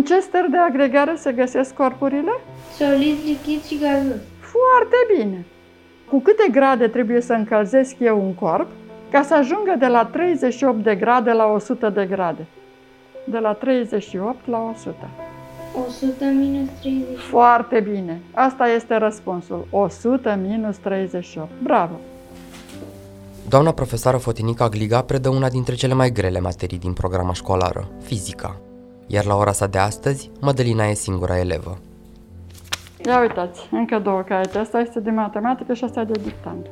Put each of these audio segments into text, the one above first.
În ce stări de agregare se găsesc corpurile? Solid, lichid și gazos. Foarte bine! Cu câte grade trebuie să încălzesc eu un corp ca să ajungă de la 38 de grade la 100 de grade? De la 38 la 100. 100 minus 30. Foarte bine! Asta este răspunsul. 100 minus 38. Bravo! Doamna profesoară Fotinica Gliga predă una dintre cele mai grele materii din programa școlară, fizica. Iar la ora sa de astăzi, Mădălina e singura elevă. Ia uitați, încă două caiete. Asta este de matematică și asta de dictant.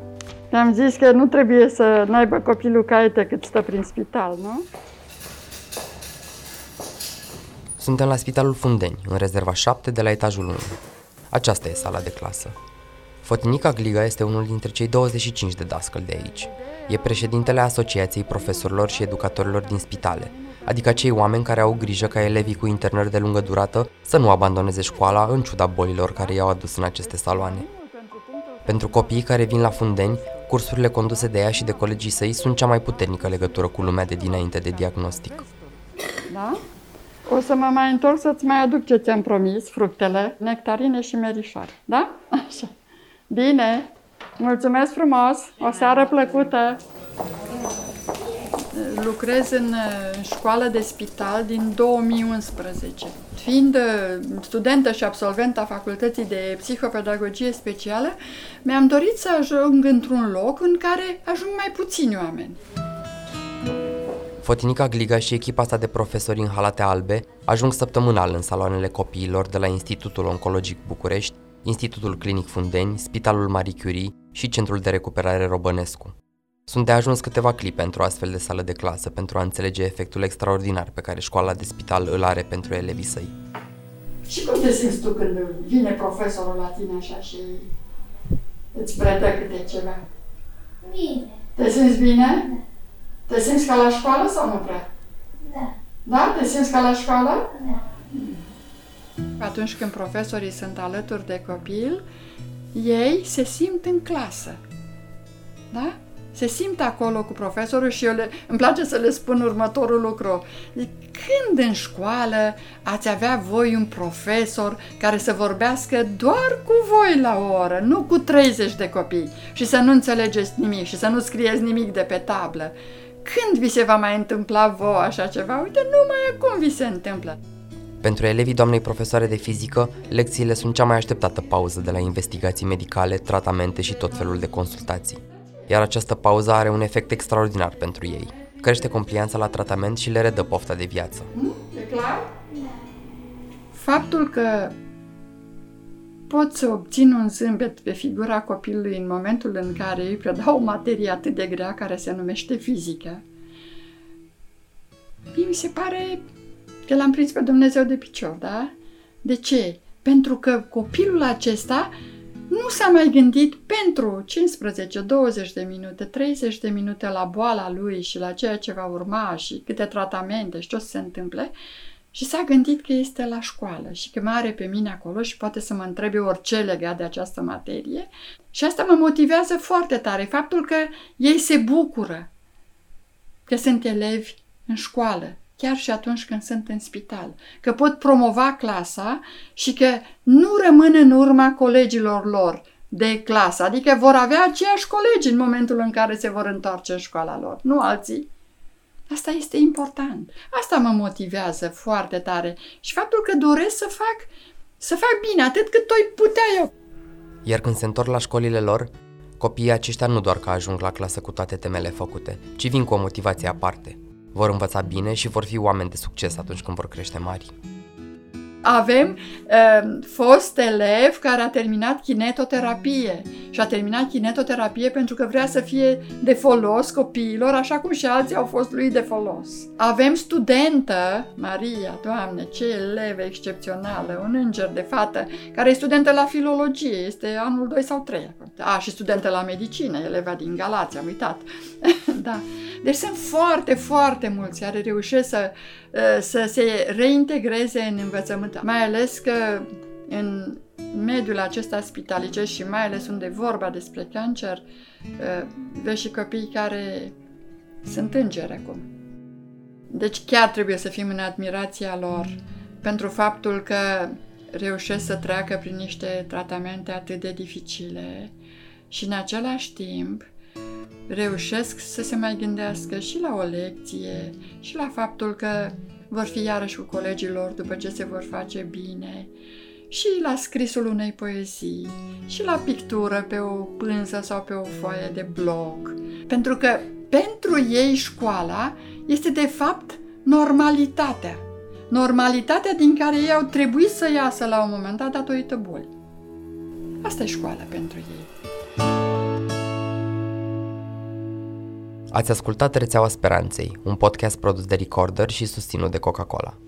Am zis că nu trebuie să n-aibă copilul caiete cât stă prin spital, nu? Suntem la Spitalul Fundeni, în rezerva 7 de la etajul 1. Aceasta e sala de clasă. Fotinica Gliga este unul dintre cei 25 de dascăl de aici. E președintele Asociației Profesorilor și Educatorilor din spitale, adică cei oameni care au grijă ca elevii cu internări de lungă durată să nu abandoneze școala în ciuda bolilor care i-au adus în aceste saloane. Pentru copiii care vin la Fundeni, cursurile conduse de ea și de colegii săi sunt cea mai puternică legătură cu lumea de dinainte de diagnostic. Da? O să mă mai întorc să-ți mai aduc ce ți-am promis, fructele, nectarine și merișoare. Da? Așa. Bine. Mulțumesc frumos. O seară plăcută. Lucrez în uh, școală de spital din 2011. Fiind uh, studentă și absolventă a Facultății de Psihopedagogie Specială, mi-am dorit să ajung într-un loc în care ajung mai puțini oameni. Fotinica Gliga și echipa sa de profesori în halate albe ajung săptămânal în saloanele copiilor de la Institutul Oncologic București, Institutul Clinic Fundeni, Spitalul Marie Curie și Centrul de Recuperare Robănescu. Sunt de ajuns câteva clipe într-o astfel de sală de clasă pentru a înțelege efectul extraordinar pe care școala de spital îl are pentru elevii săi. Și cum te simți tu când vine profesorul la tine așa și îți predă câte ceva? Bine. Te simți bine? Te simți ca la școală sau nu prea? Da. Da? Te simți ca la școală? Da. Atunci când profesorii sunt alături de copil, ei se simt în clasă. Da? Se simt acolo cu profesorul și eu le, îmi place să le spun următorul lucru. Zic, când în școală ați avea voi un profesor care să vorbească doar cu voi la o oră, nu cu 30 de copii și să nu înțelegeți nimic și să nu scrieți nimic de pe tablă? Când vi se va mai întâmpla vouă așa ceva? Uite, numai acum vi se întâmplă. Pentru elevii doamnei profesoare de fizică, lecțiile sunt cea mai așteptată pauză de la investigații medicale, tratamente și tot felul de consultații. Iar această pauză are un efect extraordinar pentru ei. Crește complianța la tratament și le redă pofta de viață. Nu? E clar? Faptul că pot să obțin un zâmbet pe figura copilului în momentul în care îi predau o materie atât de grea care se numește fizică, mie mi se pare că l-am prins pe Dumnezeu de picior, da? De ce? Pentru că copilul acesta nu s-a mai gândit pentru 15, 20 de minute, 30 de minute la boala lui și la ceea ce va urma și câte tratamente și ce o să se întâmple și s-a gândit că este la școală și că mă are pe mine acolo și poate să mă întrebe orice legat de această materie. Și asta mă motivează foarte tare, faptul că ei se bucură că sunt elevi în școală, chiar și atunci când sunt în spital, că pot promova clasa și că nu rămân în urma colegilor lor de clasă, adică vor avea aceiași colegi în momentul în care se vor întoarce în școala lor, nu alții. Asta este important. Asta mă motivează foarte tare și faptul că doresc să fac să fac bine atât cât toi putea eu. Iar când se întorc la școlile lor, copiii aceștia nu doar că ajung la clasă cu toate temele făcute, ci vin cu o motivație aparte. Vor învăța bine și vor fi oameni de succes atunci când vor crește mari. Avem uh, fost elev care a terminat kinetoterapie și a terminat kinetoterapie pentru că vrea să fie de folos copiilor, așa cum și alții au fost lui de folos. Avem studentă, Maria, Doamne, ce elevă excepțională, un înger de fată, care e studentă la filologie, este anul 2 sau 3. A, și studentă la medicină, eleva din Galați, am uitat. da. Deci sunt foarte, foarte mulți care reușesc să, să se reintegreze în învățământ, mai ales că în mediul acesta spitalicesc și mai ales unde vorba despre cancer, vezi și copii care sunt îngeri acum. Deci chiar trebuie să fim în admirația lor pentru faptul că reușesc să treacă prin niște tratamente atât de dificile și în același timp reușesc să se mai gândească și la o lecție și la faptul că vor fi iarăși cu colegii lor după ce se vor face bine și la scrisul unei poezii și la pictură pe o pânză sau pe o foaie de blog. Pentru că pentru ei școala este de fapt normalitatea. Normalitatea din care ei au trebuit să iasă la un moment dat datorită bolii. Asta e școala pentru ei. Ați ascultat Rețeaua Speranței, un podcast produs de Recorder și susținut de Coca-Cola.